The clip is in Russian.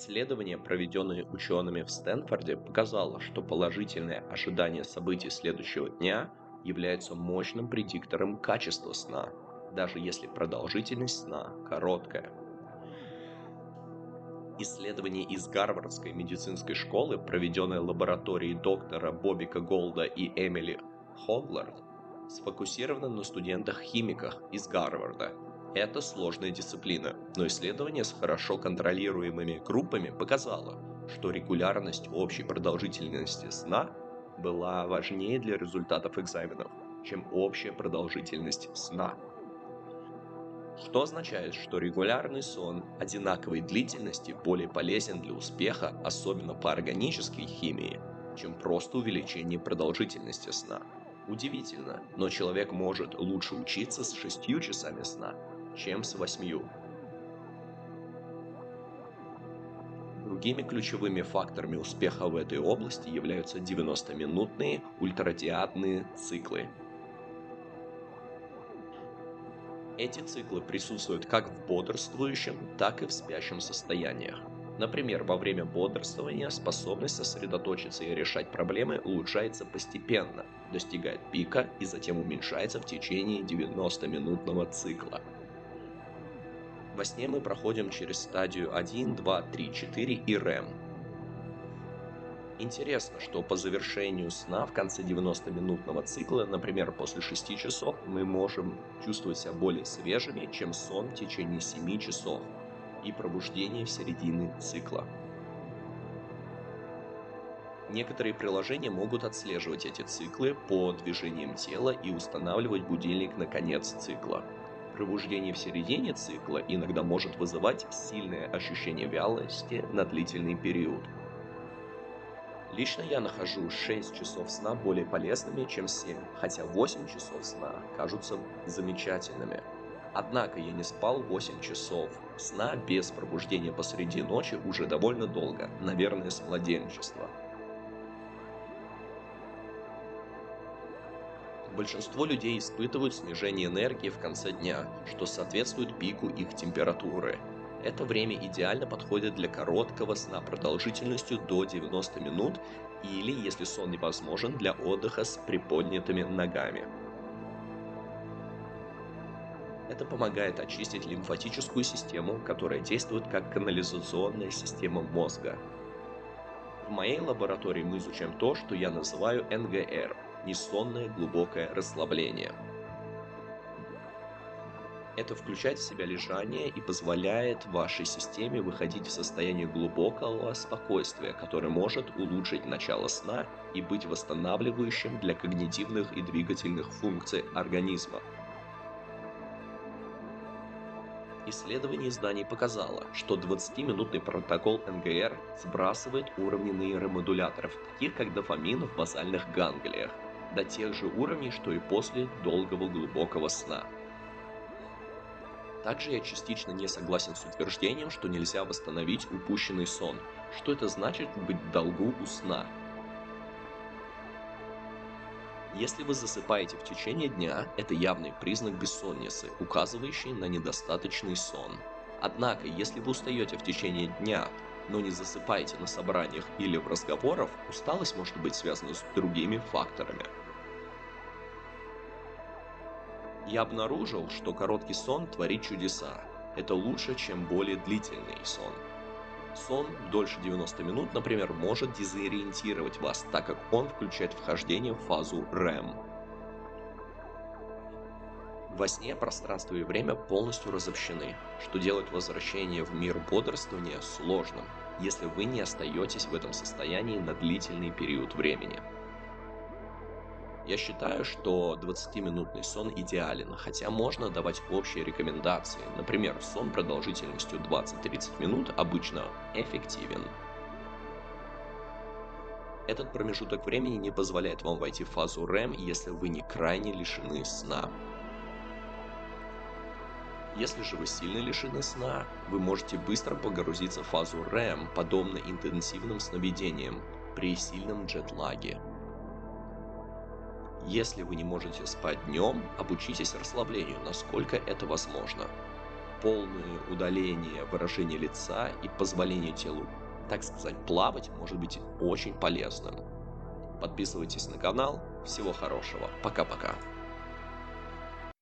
Исследование, проведенное учеными в Стэнфорде, показало, что положительное ожидание событий следующего дня является мощным предиктором качества сна, даже если продолжительность сна короткая. Исследование из Гарвардской медицинской школы, проведенное лабораторией доктора Бобика Голда и Эмили Хоглард, сфокусировано на студентах-химиках из Гарварда – это сложная дисциплина, но исследование с хорошо контролируемыми группами показало, что регулярность общей продолжительности сна была важнее для результатов экзаменов, чем общая продолжительность сна. Что означает, что регулярный сон одинаковой длительности более полезен для успеха, особенно по органической химии, чем просто увеличение продолжительности сна. Удивительно, но человек может лучше учиться с 6 часами сна, чем с восьмью. Другими ключевыми факторами успеха в этой области являются 90-минутные ультрадиатные циклы. Эти циклы присутствуют как в бодрствующем, так и в спящем состояниях. Например, во время бодрствования способность сосредоточиться и решать проблемы улучшается постепенно, достигает пика и затем уменьшается в течение 90-минутного цикла – во сне мы проходим через стадию 1, 2, 3, 4 и REM. Интересно, что по завершению сна в конце 90-минутного цикла, например, после 6 часов, мы можем чувствовать себя более свежими, чем сон в течение 7 часов и пробуждение в середине цикла. Некоторые приложения могут отслеживать эти циклы по движениям тела и устанавливать будильник на конец цикла пробуждение в середине цикла иногда может вызывать сильное ощущение вялости на длительный период. Лично я нахожу 6 часов сна более полезными, чем 7, хотя 8 часов сна кажутся замечательными. Однако я не спал 8 часов сна без пробуждения посреди ночи уже довольно долго, наверное, с младенчества. Большинство людей испытывают снижение энергии в конце дня, что соответствует пику их температуры. Это время идеально подходит для короткого сна продолжительностью до 90 минут или, если сон невозможен, для отдыха с приподнятыми ногами. Это помогает очистить лимфатическую систему, которая действует как канализационная система мозга. В моей лаборатории мы изучаем то, что я называю НГР несонное глубокое расслабление. Это включает в себя лежание и позволяет вашей системе выходить в состояние глубокого спокойствия, которое может улучшить начало сна и быть восстанавливающим для когнитивных и двигательных функций организма. Исследование изданий показало, что 20-минутный протокол НГР сбрасывает уровни нейромодуляторов, таких как дофамин в базальных ганглиях, до тех же уровней, что и после долгого глубокого сна. Также я частично не согласен с утверждением, что нельзя восстановить упущенный сон. Что это значит быть в долгу у сна? Если вы засыпаете в течение дня, это явный признак бессонницы, указывающий на недостаточный сон. Однако, если вы устаете в течение дня, но не засыпаете на собраниях или в разговорах, усталость может быть связана с другими факторами – я обнаружил, что короткий сон творит чудеса. Это лучше, чем более длительный сон. Сон дольше 90 минут, например, может дезориентировать вас, так как он включает вхождение в фазу REM. Во сне пространство и время полностью разобщены, что делает возвращение в мир бодрствования сложным, если вы не остаетесь в этом состоянии на длительный период времени. Я считаю, что 20-минутный сон идеален, хотя можно давать общие рекомендации. Например, сон продолжительностью 20-30 минут обычно эффективен. Этот промежуток времени не позволяет вам войти в фазу REM, если вы не крайне лишены сна. Если же вы сильно лишены сна, вы можете быстро погрузиться в фазу REM, подобно интенсивным сновидениям, при сильном джетлаге. Если вы не можете спать днем, обучитесь расслаблению, насколько это возможно. полное удаление выражения лица и позволение телу, так сказать, плавать может быть очень полезным. Подписывайтесь на канал. Всего хорошего. Пока-пока.